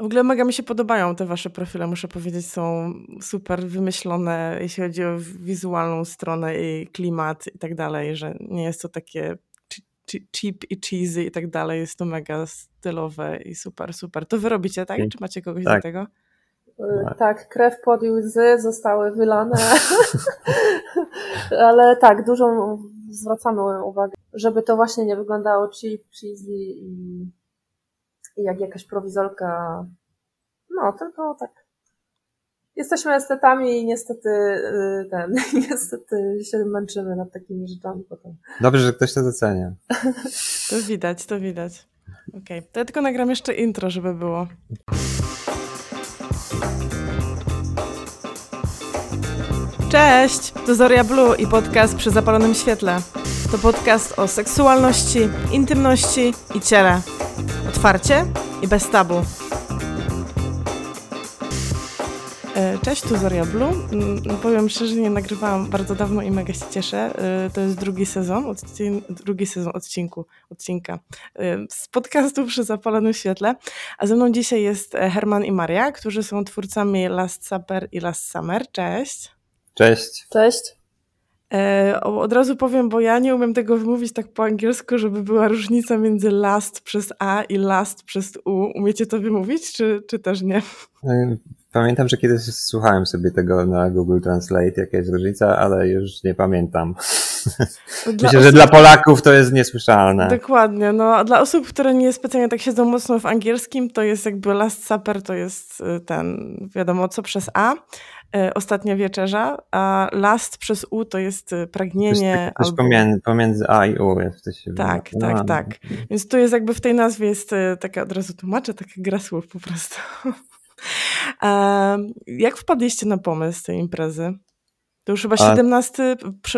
W ogóle mega mi się podobają te wasze profile, muszę powiedzieć, są super wymyślone, jeśli chodzi o wizualną stronę i klimat i tak dalej, że nie jest to takie cheap i cheesy i tak dalej, jest to mega stylowe i super, super. To wy robicie, tak? Czy macie kogoś tak. do tego? Y, tak, krew, pod i łzy zostały wylane, ale tak, dużo zwracamy uwagę, żeby to właśnie nie wyglądało cheap, cheesy i, i jak jakaś prowizorka. No, tylko tak. Jesteśmy estetami i niestety y, ten, niestety się męczymy nad takimi rzeczami potem. Dobrze, że ktoś to docenia. To widać, to widać. Okej, okay. to ja tylko nagram jeszcze intro, żeby było. Cześć! To Zoria Blue i podcast przy zapalonym świetle. To podcast o seksualności, intymności i ciele. Otwarcie i bez tabu. E, cześć, tu Zoria Blue. Mm, powiem szczerze, nie nagrywałam bardzo dawno i mega się cieszę. E, to jest drugi sezon, drugi sezon odcinku, odcinka e, z podcastu przy zapalonym świetle. A ze mną dzisiaj jest Herman i Maria, którzy są twórcami Last Supper i Last Summer. Cześć. Cześć. Cześć. E, od razu powiem, bo ja nie umiem tego wymówić tak po angielsku, żeby była różnica między last przez A i last przez U. Umiecie to wymówić, czy, czy też nie? E, pamiętam, że kiedyś słuchałem sobie tego na Google Translate, jaka jest różnica, ale już nie pamiętam. Myślę, osób... że dla Polaków to jest niesłyszalne. Dokładnie. No, dla osób, które nie specjalnie tak siedzą mocno w angielskim, to jest jakby Last Supper, to jest y, ten, wiadomo co, przez A. Y, ostatnia wieczerza, a last przez U to jest y, pragnienie. Coś, albo... pomiędzy, A i U. To się tak, tak, no. tak. Więc tu jest jakby w tej nazwie jest taka, od razu tłumaczę, taka gra słów po prostu. Jak wpadliście na pomysł tej imprezy? To już chyba 17,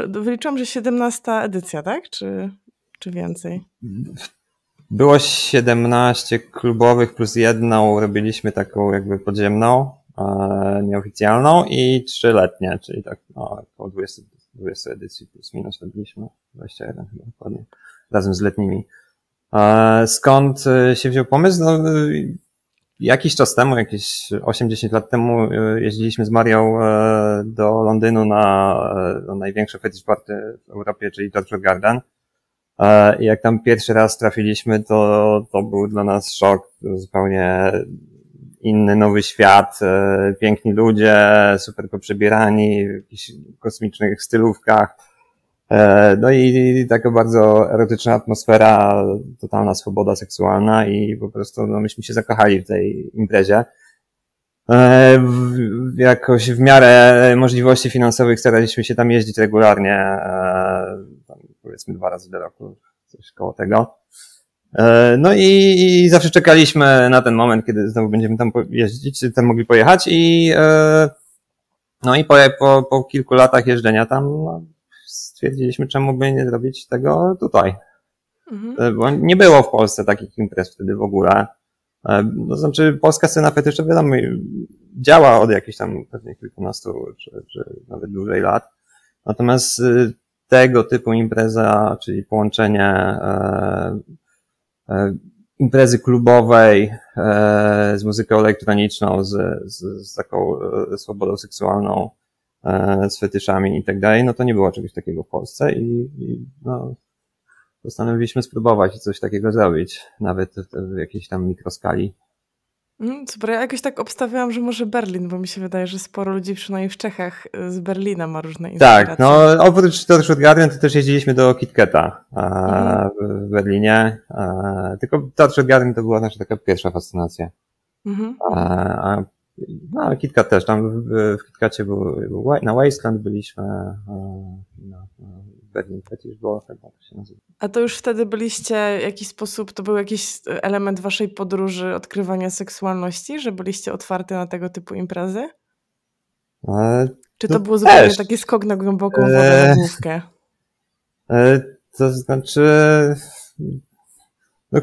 wyliczam, że 17 edycja, tak? Czy, czy więcej? Było 17 klubowych plus jedną robiliśmy taką jakby podziemną, nieoficjalną i trzyletnie, czyli tak no, około 20, 20 edycji plus minus robiliśmy, 21 chyba dokładnie, razem z letnimi. Skąd e, się wziął pomysł? No, Jakiś czas temu, jakieś 8-10 lat temu, e, jeździliśmy z Marią e, do Londynu na, e, na największe fetish party w Europie, czyli Torture Garden. I jak tam pierwszy raz trafiliśmy, to, to był dla nas szok. Zupełnie inny, nowy świat, piękni ludzie, super poprzebierani, w jakichś kosmicznych stylówkach E, no i taka bardzo erotyczna atmosfera, totalna swoboda seksualna i po prostu no, myśmy się zakochali w tej imprezie. E, jakoś w miarę możliwości finansowych staraliśmy się tam jeździć regularnie, e, powiedzmy dwa razy do roku, coś koło tego. No i, i zawsze czekaliśmy na ten moment, kiedy znowu będziemy tam jeździć, tam mogli pojechać i no i po, po, po kilku latach jeżdżenia tam no, stwierdziliśmy, czemu by nie zrobić tego tutaj. Mhm. E, bo nie było w Polsce takich imprez wtedy w ogóle. E, no, znaczy, polska scena fetyszu, wiadomo, działa od jakichś tam pewnie kilkunastu, czy, czy nawet dłużej lat. Natomiast y, tego typu impreza, czyli połączenie e, e, imprezy klubowej e, z muzyką elektroniczną, z, z, z taką e, swobodą seksualną, E, z fetyszami i tak dalej, no to nie było czegoś takiego w Polsce i, i no, postanowiliśmy spróbować coś takiego zrobić, nawet w jakiejś tam mikroskali. Mm, super, ja jakoś tak obstawiałam, że może Berlin, bo mi się wydaje, że sporo ludzi, przynajmniej w Czechach, e, z Berlina ma różne inspiracje. Tak, no oprócz Torchwood Garden to też jeździliśmy do KitKata mhm. w Berlinie, tylko Torchwood Garden to była nasza taka pierwsza fascynacja. Mhm. A, no, ale KitKat też. Tam w, w KitKacie był, był, na Wasteland byliśmy, na, Przecież było chyba to się nazywa. A to już wtedy byliście w jakiś sposób, to był jakiś element waszej podróży odkrywania seksualności, że byliście otwarty na tego typu imprezy? E, Czy to, to było zupełnie też. taki skok na głęboką wodę na główkę? E, to znaczy, no,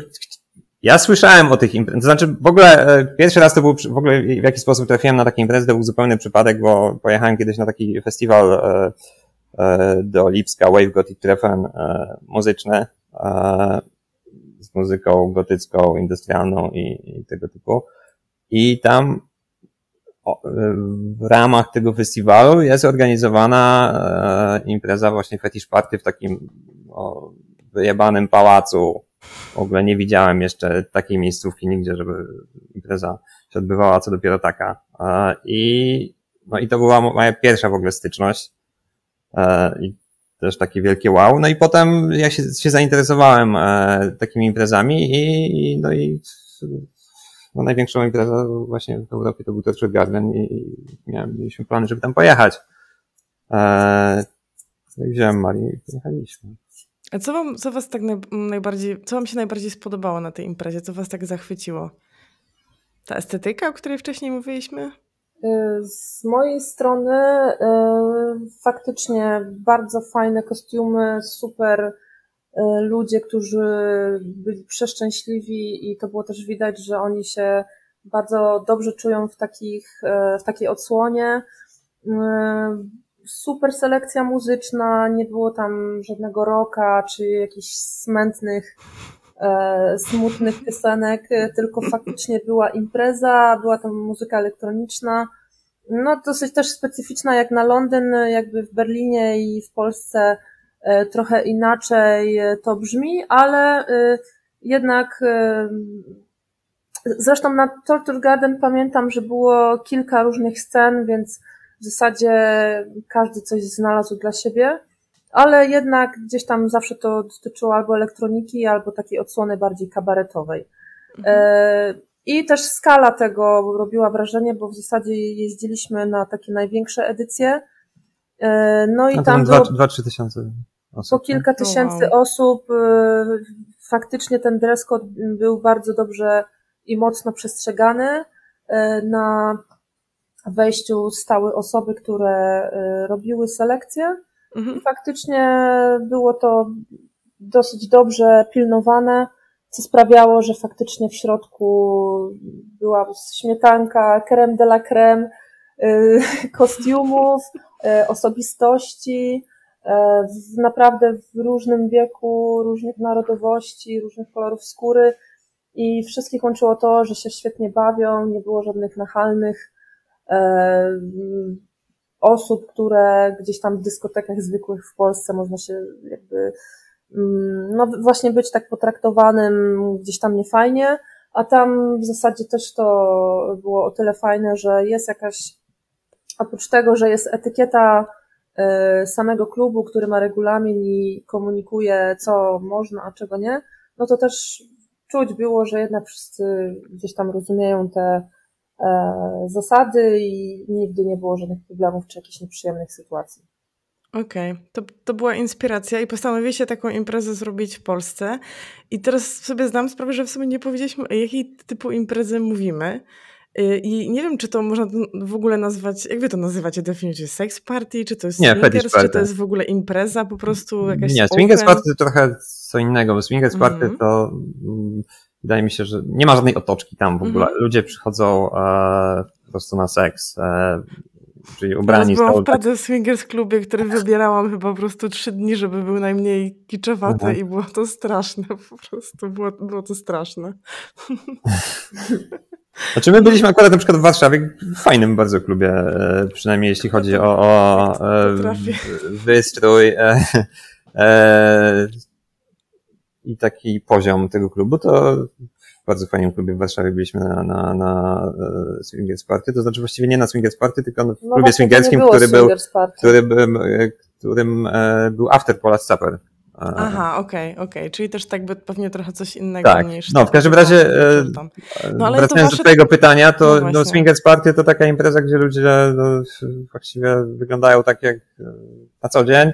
ja słyszałem o tych imprezach, to znaczy w ogóle e, pierwszy raz to był, w ogóle w jaki sposób trafiłem na takie imprezy, to był zupełny przypadek, bo pojechałem kiedyś na taki festiwal e, e, do Lipska, Wave Gothic Treffen muzyczny, z muzyką gotycką, industrialną i, i tego typu. I tam w ramach tego festiwalu jest organizowana e, impreza właśnie Fetish Party w takim o, wyjebanym pałacu. W ogóle nie widziałem jeszcze takiej miejscówki nigdzie, żeby impreza się odbywała, co dopiero taka. E, I, no i to była moja pierwsza w ogóle styczność. E, I też takie wielkie wow. No i potem ja się, się zainteresowałem takimi imprezami i, no i no, największą imprezą właśnie w Europie to był Torture Garden i, miałem, mieliśmy plany, żeby tam pojechać. Eee, no i wziąłem Marię i pojechaliśmy. A co wam, co was tak najbardziej, co wam się najbardziej spodobało na tej imprezie? Co was tak zachwyciło? Ta estetyka, o której wcześniej mówiliśmy? Y, z mojej strony faktycznie bardzo fajne kostiumy, super E, ludzie, którzy byli przeszczęśliwi i to było też widać, że oni się bardzo dobrze czują w, takich, e, w takiej odsłonie. E, super selekcja muzyczna, nie było tam żadnego rocka czy jakichś smętnych, smutnych piosenek, tylko faktycznie była impreza, była tam muzyka elektroniczna. No dosyć też specyficzna jak na Londyn, jakby w Berlinie i w Polsce E, trochę inaczej to brzmi, ale e, jednak e, zresztą na Torture Garden pamiętam, że było kilka różnych scen, więc w zasadzie każdy coś znalazł dla siebie, ale jednak gdzieś tam zawsze to dotyczyło albo elektroniki, albo takiej odsłony bardziej kabaretowej. Mhm. I też skala tego robiła wrażenie, bo w zasadzie jeździliśmy na takie największe edycje. No i no tam. 2-3 tysiące osób. Po kilka tysięcy wow. osób. Y, faktycznie ten dress code był bardzo dobrze i mocno przestrzegany. Y, na wejściu stały osoby, które robiły selekcję. Mhm. Faktycznie było to dosyć dobrze pilnowane, co sprawiało, że faktycznie w środku była śmietanka, creme de la creme, kostiumów, osobistości, E, w naprawdę w różnym wieku, różnych narodowości, różnych kolorów skóry. I wszystkich łączyło to, że się świetnie bawią, nie było żadnych nachalnych osób, które gdzieś tam w dyskotekach zwykłych w Polsce można się jakby no właśnie być tak potraktowanym gdzieś tam niefajnie, a tam w zasadzie też to było o tyle fajne, że jest jakaś oprócz tego, że jest etykieta E, samego klubu, który ma regulamin i komunikuje, co można, a czego nie, no to też czuć było, że jednak wszyscy gdzieś tam rozumieją te e, zasady i nigdy nie było żadnych problemów czy jakichś nieprzyjemnych sytuacji. Okej, okay. to, to była inspiracja i postanowiliście taką imprezę zrobić w Polsce. I teraz sobie zdam sprawę, że w sumie nie powiedzieliśmy, o jakiej typu imprezy mówimy. Y, I nie wiem, czy to można w ogóle nazwać, jak wy to nazywacie definitywnie, sex party, czy to jest nie, swingers, czy to jest w ogóle impreza po prostu jakaś Nie, swingers party to trochę co innego, bo swingers mm -hmm. party to mm, wydaje mi się, że nie ma żadnej otoczki tam w ogóle. Mm -hmm. Ludzie przychodzą e, po prostu na seks. E, czyli ubrani Teraz byłam w Pradze tak... Swingers klubie, który wybierałam chyba po prostu trzy dni, żeby był najmniej kiczowaty mhm. i było to straszne, po prostu było, było to straszne. Znaczy my byliśmy akurat na przykład w Warszawie w fajnym bardzo klubie, e, przynajmniej jeśli chodzi o, o e, wystrój e, i taki poziom tego klubu, to bardzo fajnym klubie w Warszawie byliśmy na, na, na Swingers Party, to znaczy właściwie nie na Swingers Party, tylko w no klubie swingerskim, który był, który, którym był After Polace Supper. Aha, okej, okay, okej. Okay. Czyli też tak by pewnie trochę coś innego tak. niż... No, w każdym razie, e, no, wracając wasze... do twojego pytania, to no, no Swingers Party to taka impreza, gdzie ludzie no, właściwie wyglądają tak jak e, na co dzień e,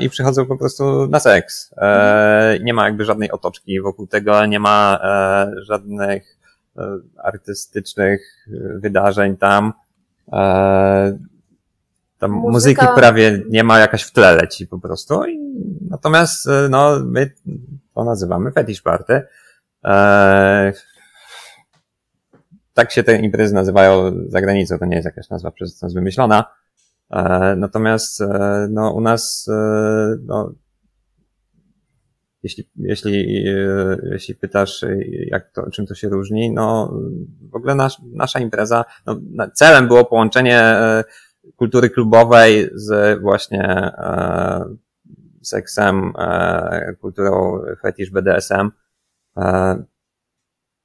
i przychodzą po prostu na seks. Mhm. Nie ma jakby żadnej otoczki wokół tego, nie ma żadnych artystycznych wydarzeń tam. Tam muzyka... muzyki prawie nie ma, jakaś w tle leci po prostu. Natomiast e, no, my to nazywamy fetish party. Tak się te imprezy nazywają za granicą, to nie jest jakaś nazwa przez nas wymyślona. Eee, natomiast e, no, u nas e, no, jeśli, jeśli, e, jeśli pytasz, jak to, czym to się różni, no w ogóle nasz, nasza impreza, no, celem było połączenie kultury klubowej z właśnie seksem, kulturą fetisz BDSM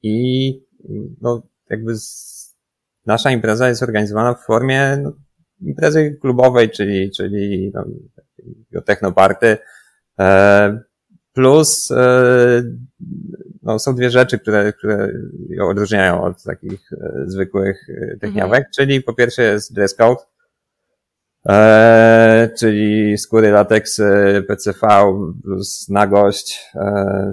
i no, jakby z, nasza impreza jest organizowana w formie no, imprezy klubowej, czyli, czyli no, technoparty. E, plus e, no, są dwie rzeczy, które, które ją odróżniają od takich e, zwykłych techniawek, mhm. czyli po pierwsze jest dress code, e, czyli skóry, lateks, PCV plus nagość, e,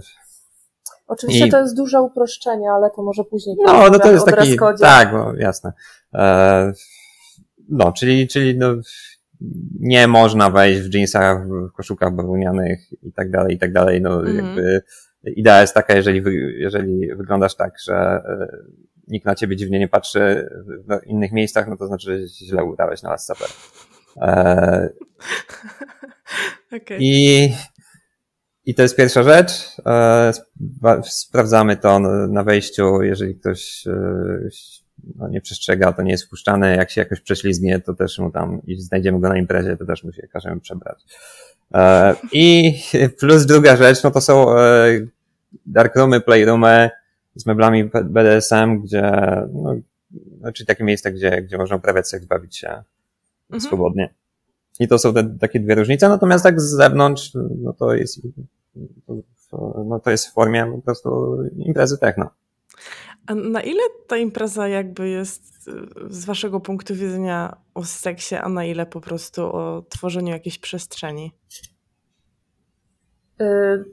Oczywiście I... to jest duże uproszczenie, ale to może później. No, no to jest taki. Tak, no, jasne. E, no, czyli, czyli no, nie można wejść w jeansach, w koszulkach bawełnianych i tak dalej, i tak dalej. No, mm. jakby idea jest taka, jeżeli, jeżeli wyglądasz tak, że e, nikt na ciebie dziwnie nie patrzy w innych miejscach, no to znaczy, że źle udałeś na Last Supper. E, okay. I i to jest pierwsza rzecz. E, sprawdzamy to na wejściu, jeżeli ktoś e, no, nie przestrzega, to nie jest wpuszczany. Jak się jakoś prześlizgnie, to też mu tam, i znajdziemy go na imprezie, to też mu się każemy przebrać. E, I plus druga rzecz, no to są darkroomy, playroomy z meblami BDSM, gdzie, no, czyli takie miejsca, gdzie, gdzie można uprawiać seks, bawić się mhm. swobodnie. I to są te takie dwie różnice, natomiast tak z zewnątrz, no to jest, no to jest w formie po prostu imprezy techno. A na ile ta impreza jakby jest z waszego punktu widzenia o seksie, a na ile po prostu o tworzeniu jakiejś przestrzeni? Y,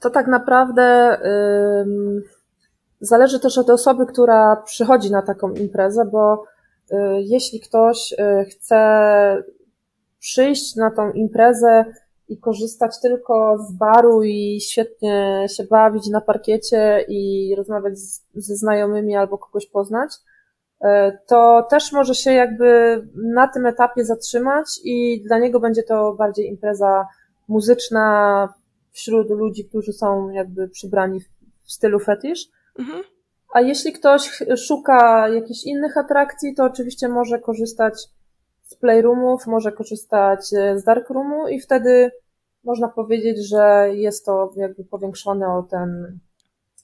to tak naprawdę zależy też od osoby, która przychodzi na taką imprezę, bo y, jeśli ktoś y, chce przyjść na tą imprezę i korzystać tylko z baru i świetnie się bawić na parkiecie i rozmawiać z, ze znajomymi albo kogoś poznać, e, to też może się jakby na tym etapie zatrzymać i dla niego będzie to bardziej impreza muzyczna wśród ludzi, którzy są jakby przybrani w stylu fetisz. Mhm. A jeśli ktoś szuka jakichś innych atrakcji, to oczywiście może korzystać z playroomów, może korzystać e, z darkroomu i wtedy można powiedzieć, że jest to jakby powiększone o ten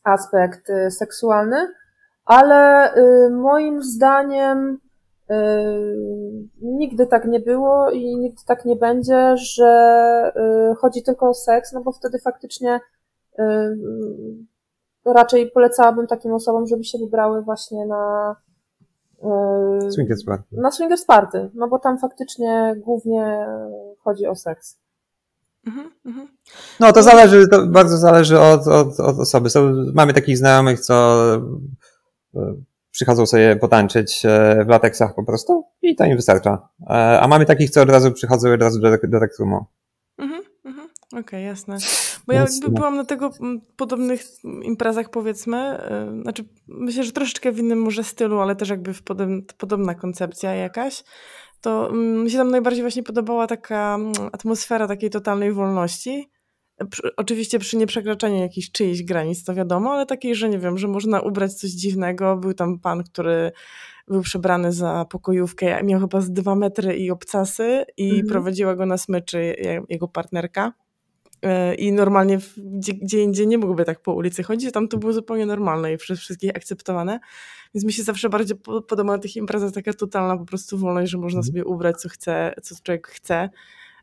aspekt e, seksualny, ale e, moim zdaniem nigdy tak nie było i nigdy tak nie będzie, że chodzi tylko o seks, no bo wtedy faktycznie raczej polecałabym takim osobom, żeby się wybrały właśnie na swingers Party. Na Swingers Party, no bo tam faktycznie głównie chodzi o seks. Mhm, mhm. No to zależy, to bardzo zależy od, od, od osoby. So, mamy takich znajomych, co e, przychodzą sobie potańczyć e, w lateksach po prostu i to im wystarcza. E, a mamy takich, co od razu przychodzą od razu do, do rekrumu. Okej, okay, jasne. Bo ja jakby byłam na tego podobnych imprezach, powiedzmy. Y, znaczy, myślę, że troszeczkę w innym może stylu, ale też jakby w podobna, koncepcja jakaś. To mi się tam najbardziej właśnie podobała taka atmosfera takiej totalnej wolności. Oczywiście przy nieprzekraczaniu jakichś czyichś granic, to wiadomo, ale takiej, że nie wiem, że można ubrać coś dziwnego. Był tam pan, który był przebrany za pokojówkę, miał chyba z dwa metry i obcasy i mhm. prowadziła go na smyczy jego partnerka. E, i normalnie gdzie, gdzie indziej nie mógłby tak po ulicy chodzić, tam to było zupełnie normalne i przez wszystkich akceptowane. Więc mi się zawsze bardziej podoba na tych imprezach taka totalna po prostu wolność, że można mhm. sobie ubrać co chce, co człowiek chce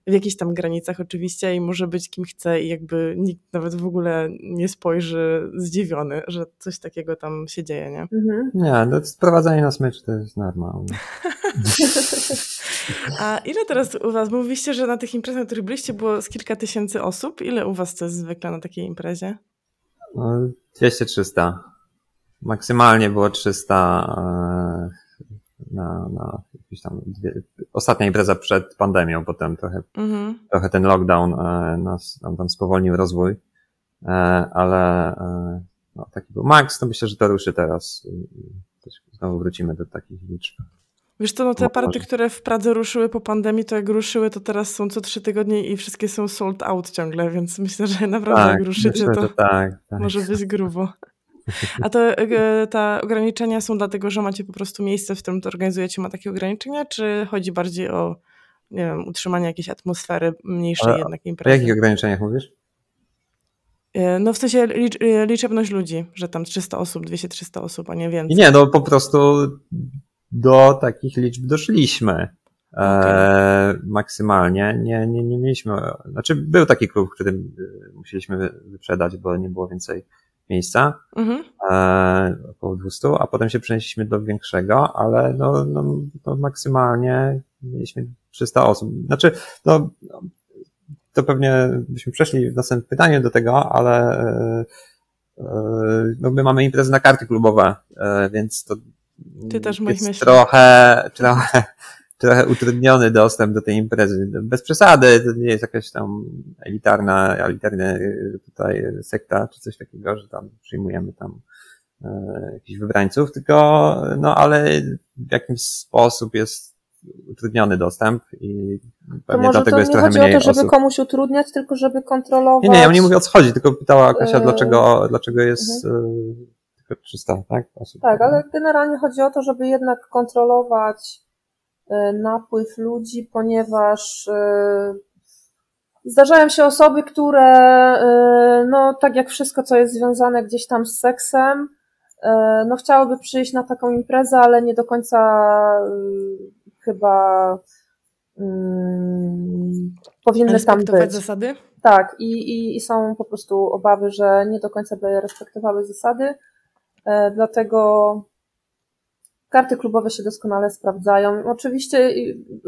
w jakichś tam granicach oczywiście i może być kim chce i jakby nikt nawet w ogóle nie spojrzy zdziwiony, że coś takiego tam się dzieje, nie? Mhm. Nie, no sprowadzanie na smycz to jest normalne. A ile teraz u was? Mówiliście, że na tych imprezach, na których byliście było z kilka tysięcy osób. Ile u was to jest zwykle na takiej imprezie? No, 200-300. Maksymalnie było 300 na, na jakieś tam dwie, ostatnia impreza przed pandemią, potem trochę, mhm. trochę ten lockdown e, nas tam, tam spowolnił rozwój, e, ale e, no, taki był max, to myślę, że to ruszy teraz. Znowu wrócimy do takich liczb. Wiesz to no te party, które w Pradze ruszyły po pandemii, to jak ruszyły, to teraz są co trzy tygodnie i wszystkie są sold out ciągle, więc myślę, że naprawdę Tak, jak ruszycie, myślę, to tak, tak. może być grubo. A to te ograniczenia są dlatego, że macie po prostu miejsce, w którym to organizujecie, ma takie ograniczenia, czy chodzi bardziej o, nie wiem, utrzymanie jakiejś atmosfery mniejszej Ale jednak O imprezy? jakich ograniczeniach mówisz? E, No w sensie licz, e, liczebność ludzi, że tam 300 osób, 200-300 osób, a nie więcej. Nie, no po prostu do takich liczb doszliśmy. E, maksymalnie. Nie, nie, nie mieliśmy. Znaczy, był taki klub, którym e, musieliśmy wy- wyprzedać, bo nie było więcej miejsca. Mhm. E, około 200, a potem się przenieśliśmy do większego, ale no, no, no maksymalnie mieliśmy 300 osób. Znaczy, no, to pewnie byśmy przeszli w następnym pytaniu do tego, ale e, e, no my mamy imprezy na karty klubowe, e, więc to Ty też moich myślach. trochę, trochę, trochę utrudniony dostęp do tej imprezy. Bez przesady, to nie jest jakaś tam elitarna, elitarna y, tutaj sekta, czy coś takiego, że tam przyjmujemy tam e, jakichś wybrańców, tylko, no ale w jakimś sposób jest utrudniony dostęp i pewnie dlatego jest nie trochę chodzi o mniej to, żeby osób. komuś utrudniać, tylko żeby kontrolować. Nie, nie, ja nie mówię o co chodzi, tylko pytała Kasia, Yy. dlaczego, dlaczego jest e, tylko 300, tak? Osób. Tak, ale generalnie chodzi o to, żeby jednak kontrolować e, napływ ludzi, ponieważ e, zdarzają się osoby, które, e, no tak jak wszystko, co jest związane gdzieś tam z seksem, e, no chciałyby przyjść na taką imprezę, ale nie do końca e, chyba mm, powinny tam być. zasady? Tak, i, i, i są po prostu obawy, że nie do końca by respektowały zasady, e, dlatego karty klubowe się doskonale sprawdzają. Oczywiście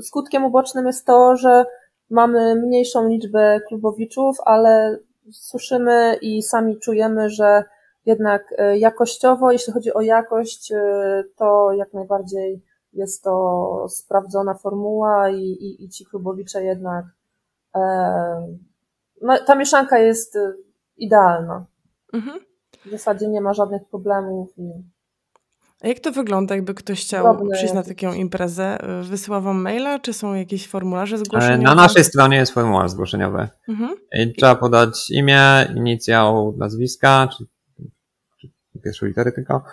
skutkiem ubocznym jest to, że mamy mniejszą liczbę klubowiczów, ale słyszymy i sami czujemy, że jednak e, jakościowo, jeśli chodzi o jakość, e, to jak najbardziej jest to sprawdzona formuła i, i, i ci klubowicze jednak e, no, ta mieszanka jest y, idealna. Mhm. W zasadzie nie ma żadnych problemów. I... A jak to wygląda, jakby ktoś chciał przyjść na taką imprezę? Y, Wysyła wam maila, czy są jakieś formularze zgłoszeniowe? Na naszej stronie jest formularz zgłoszeniowy. Mhm. I trzeba podać imię, inicjał nazwiska, czy, czy pierwszą literę tylko,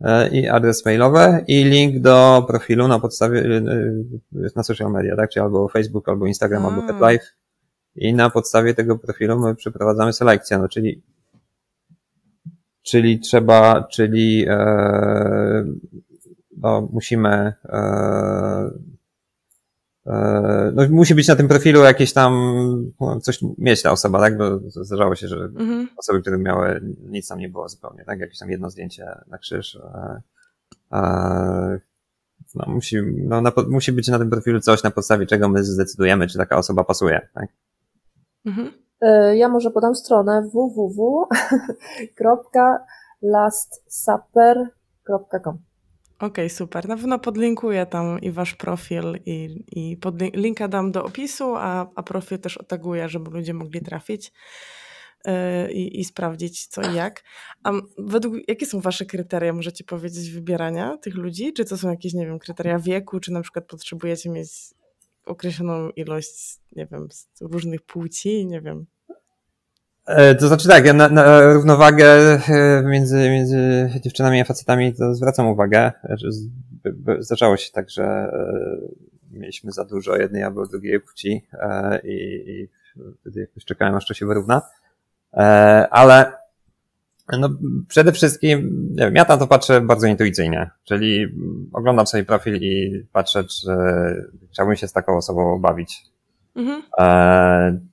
e, i adres mailowy i link do profilu na podstawie, e, e, na social media, tak? Czyli albo Facebook, albo Instagram, A. albo TapLive. I na podstawie tego profilu my przeprowadzamy selekcję, no czyli czyli trzeba, czyli e, no, musimy e, e, no, musi być na tym profilu jakieś tam no, coś mieć ta osoba, tak? Bo zdarzało się, że Mhm. osoby, które miały nic tam nie było zupełnie, tak? Jakieś tam jedno zdjęcie na krzyż. E, e, no, musi, no, na, musi być na tym profilu coś, na podstawie czego my zdecydujemy, czy taka osoba pasuje, tak? Mhm. E, Ja może podam stronę www.lastsupper.com. Okej, super. Na pewno podlinkuję tam i wasz profil i, i linka dam do opisu, a, a profil też otaguję, żeby ludzie mogli trafić yy, i, i sprawdzić co i jak. A według, jakie są wasze kryteria, możecie powiedzieć, wybierania tych ludzi? Czy to są jakieś, nie wiem, kryteria wieku, czy na przykład potrzebujecie mieć określoną ilość, nie wiem, różnych płci, nie wiem. E, To znaczy tak, ja na, na równowagę e, między, między dziewczynami a facetami to zwracam uwagę. Zdarzało się tak, że e, mieliśmy za dużo jednej albo drugiej płci i, i wtedy jakoś czekałem, aż to się wyrówna. Ale no, przede wszystkim, nie wiem, ja na to patrzę bardzo intuicyjnie, czyli oglądam sobie profil i patrzę, czy chciałbym się z taką osobą bawić. Mhm. E,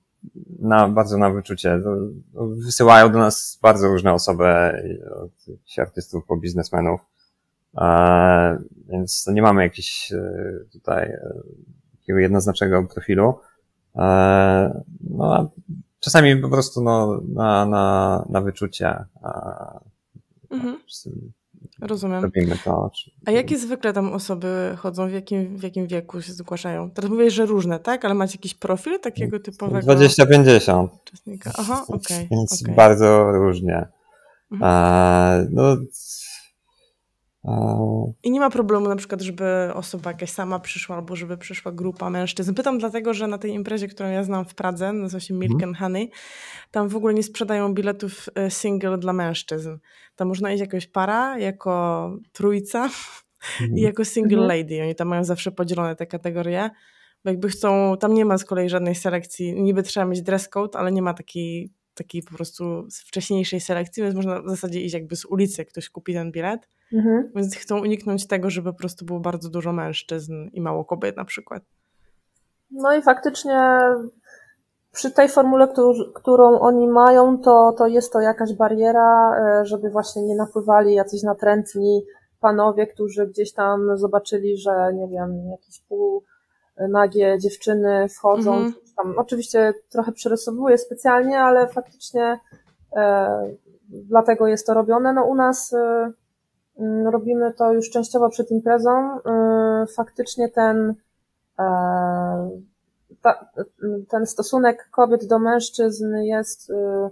na, bardzo na wyczucie. Wysyłają do nas bardzo różne osoby, od jakichś artystów po biznesmenów. E, więc nie mamy jakiś e, tutaj e, takiego jednoznacznego profilu. No, a czasami po prostu no, na, na, na wyczucie a, Mhm. Rozumiem. robimy to. A jakie zwykle tam osoby chodzą, w jakim, w jakim wieku się zgłaszają? Teraz mówię, że różne, tak? Ale macie jakiś profil takiego typowego 20-50. uczestnika? Aha, okej. Więc okej. bardzo różnie. Mhm. E, no, I nie ma problemu na przykład, żeby osoba jakaś sama przyszła, albo żeby przyszła grupa mężczyzn. Pytam dlatego, że na tej imprezie, którą ja znam w Pradze, nazywa się Milk mm. and Honey, tam w ogóle nie sprzedają biletów e, single dla mężczyzn. Tam można iść jakoś para, jako trójca mm. i jako single mm. lady. Oni tam mają zawsze podzielone te kategorie, bo jakby chcą, tam nie ma z kolei żadnej selekcji, niby trzeba mieć dress code, ale nie ma takiej takiej po prostu z wcześniejszej selekcji, więc można w zasadzie iść jakby z ulicy, ktoś kupi ten bilet. Mhm. Więc chcą uniknąć tego, żeby po prostu było bardzo dużo mężczyzn i mało kobiet na przykład. No i faktycznie przy tej formule, którą oni mają, to, to jest to jakaś bariera, e, żeby właśnie nie napływali jacyś natrętni panowie, którzy gdzieś tam zobaczyli, że nie wiem, jakieś pół nagie dziewczyny wchodzą. Mhm. Tam, oczywiście trochę przerysowuję specjalnie, ale faktycznie e, dlatego jest to robione. No u nas e, mm, robimy to już częściowo przed imprezą. E, faktycznie ten e, ta, ten stosunek kobiet do mężczyzn jest e,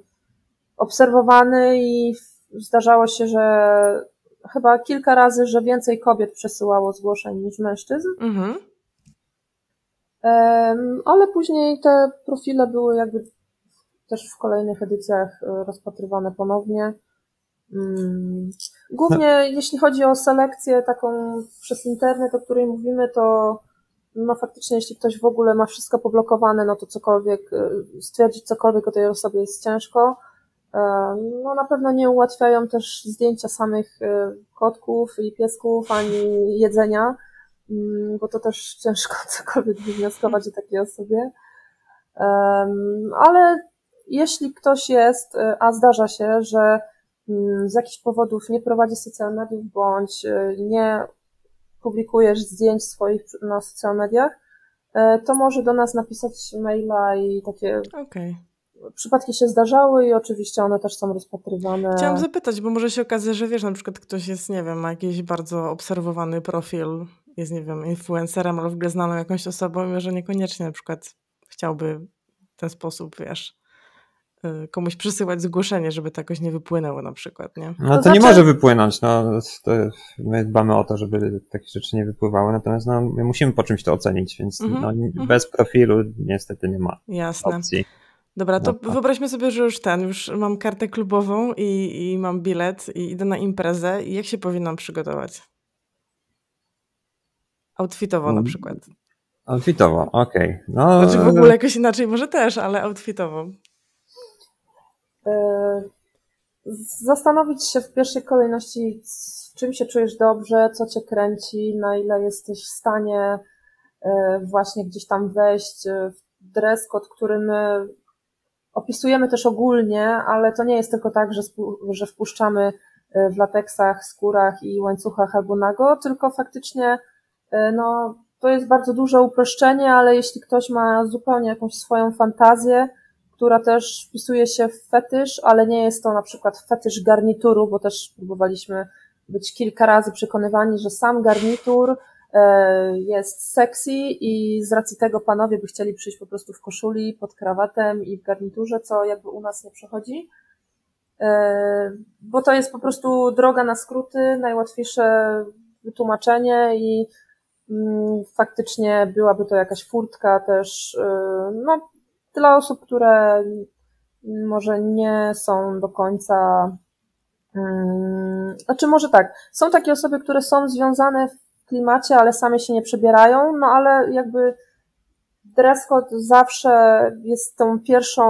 obserwowany i zdarzało się, że chyba kilka razy, że więcej kobiet przesyłało zgłoszeń niż mężczyzn. Mhm ale później te profile były jakby też w kolejnych edycjach e, rozpatrywane ponownie. Mm, głównie no. jeśli chodzi o selekcję taką przez internet, o której mówimy, to no faktycznie jeśli ktoś w ogóle ma wszystko poblokowane, no to cokolwiek, e, stwierdzić cokolwiek o tej osobie jest ciężko. E, no na pewno nie ułatwiają też zdjęcia samych kotków i piesków, ani jedzenia. Mm, bo to też ciężko cokolwiek wywnioskować o takiej osobie. Ale jeśli ktoś jest, e, a zdarza się, że mm, z jakichś powodów nie prowadzi social mediów bądź e, nie publikujesz zdjęć swoich na social mediach, e, to może do nas napisać maila i takie okay. przypadki się zdarzały i oczywiście one też są rozpatrywane. Chciałam zapytać, bo może się okazać, że wiesz, na przykład ktoś jest, nie wiem, ma jakiś bardzo obserwowany profil jest, nie wiem, influencerem, ale w ogóle znaną jakąś osobą, że niekoniecznie na przykład chciałby w ten sposób, wiesz, y, komuś przysyłać zgłoszenie, żeby to jakoś nie wypłynęło na przykład, nie? No to, to znaczy... nie może wypłynąć, no to my dbamy o to, żeby takie rzeczy nie wypływały, natomiast no, my musimy po czymś to ocenić, więc mm -hmm, no, mm -hmm. bez profilu niestety nie ma Jasne. opcji. Dobra, to no, wyobraźmy sobie, że już ten, już mam kartę klubową i, i mam bilet i idę na imprezę i jak się powinnam przygotować? Outfitowo na mm. przykład. Outfitowo, okej. Okay. No, znaczy w ogóle jakoś inaczej może też, ale outfitowo. E, zastanowić się w pierwszej kolejności, z czym się czujesz dobrze, co cię kręci, na ile jesteś w stanie e, właśnie gdzieś tam wejść w dress code, który my opisujemy też ogólnie, ale to nie jest tylko tak, że, że wpuszczamy e, w lateksach, skórach i łańcuchach albo nago, tylko faktycznie E, no, to jest bardzo duże uproszczenie, ale jeśli ktoś ma zupełnie jakąś swoją fantazję, która też wpisuje się w fetysz, ale nie jest to na przykład fetysz garnituru, bo też próbowaliśmy być kilka razy przekonywani, że sam garnitur e, jest sexy i z racji tego panowie by chcieli przyjść po prostu w koszuli, pod krawatem i w garniturze, co jakby u nas nie przechodzi. E, bo to jest po prostu droga na skróty, najłatwiejsze wytłumaczenie i faktycznie byłaby to jakaś furtka też, y, no, dla osób, które może nie są do końca, mm, znaczy może tak, są takie osoby, które są związane w klimacie, ale same się nie przebierają, no ale jakby dress code zawsze jest tą pierwszą,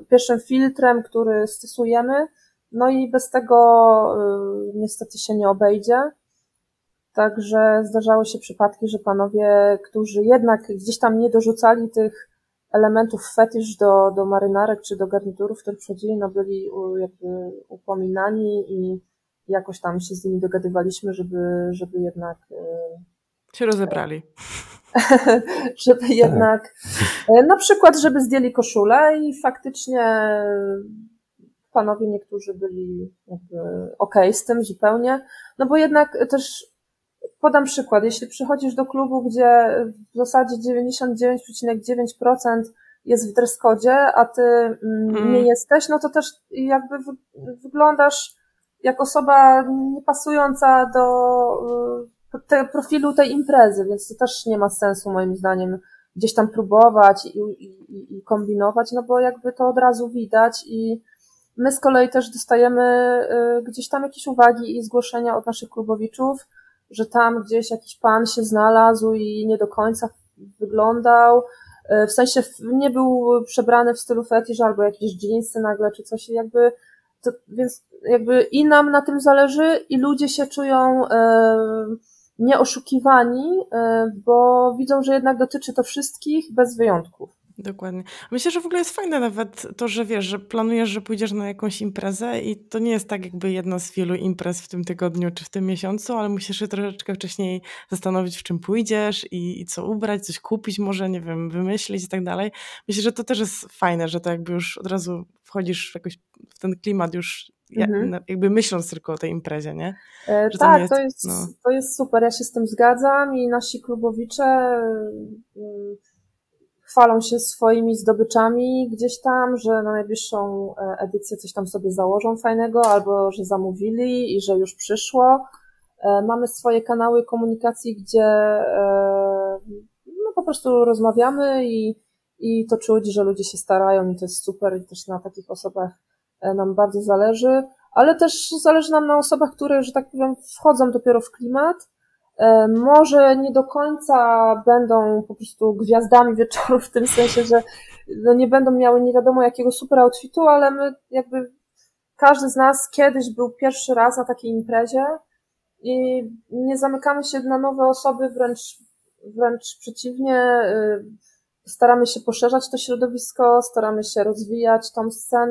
y, pierwszym filtrem, który stosujemy, no i bez tego y, niestety się nie obejdzie. Także zdarzały się przypadki, że panowie, którzy jednak gdzieś tam nie dorzucali tych elementów fetysz do, do marynarek czy do garniturów, które przychodzili, no byli jakby upominani i jakoś tam się z nimi dogadywaliśmy, żeby, żeby jednak e, się rozebrali. żeby jednak e, na przykład, żeby zdjęli koszulę i faktycznie panowie niektórzy byli jakby okej okay z tym zupełnie, no bo jednak też Podam przykład. Jeśli przychodzisz do klubu, gdzie w zasadzie 99,9% jest w dress a ty mm. nie jesteś, no to też jakby wyglądasz jak osoba niepasująca do y, te, profilu tej imprezy, więc to też nie ma sensu moim zdaniem gdzieś tam próbować i, i, i kombinować, no bo jakby to od razu widać i my z kolei też dostajemy y, gdzieś tam jakieś uwagi i zgłoszenia od naszych klubowiczów, że tam gdzieś jakiś pan się znalazł i nie do końca wyglądał, y, w sensie nie był przebrany w stylu fetisz albo jakieś dżinsy nagle czy coś, jakby to, więc jakby i nam na tym zależy i ludzie się czują yy, nieoszukiwani, yy, bo widzą, że jednak dotyczy to wszystkich bez wyjątków. Dokładnie. Myślę, że w ogóle jest fajne nawet to, że wiesz, że planujesz, że pójdziesz na jakąś imprezę i to nie jest tak jakby jedna z wielu imprez w tym tygodniu czy w tym miesiącu, ale musisz się troszeczkę wcześniej zastanowić, w czym pójdziesz i, i co ubrać, coś kupić może, nie wiem, wymyślić i tak dalej. Myślę, że to też jest fajne, że to jakby już od razu wchodzisz w, jakoś, w ten klimat już mhm. jakby myśląc tylko o tej imprezie, nie? E, tak, to, jest, to, jest, no. to jest super, ja się z tym zgadzam i nasi klubowicze y, chwalą się swoimi zdobyczami gdzieś tam, że na najbliższą e, edycję coś tam sobie założą fajnego, albo że zamówili i że już przyszło. E, mamy swoje kanały komunikacji, gdzie e, no, po prostu rozmawiamy i, i to czuć, że ludzie się starają i to jest super i też na takich osobach nam bardzo zależy, ale też zależy nam na osobach, które, że tak powiem, wchodzą dopiero w klimat może nie do końca będą po prostu gwiazdami wieczoru, w tym sensie, że no nie będą miały nie wiadomo jakiego super outfitu, ale my jakby każdy z nas kiedyś był pierwszy raz na takiej imprezie i nie zamykamy się na nowe osoby, wręcz, wręcz przeciwnie, y, staramy się poszerzać to środowisko, staramy się rozwijać tą scenę.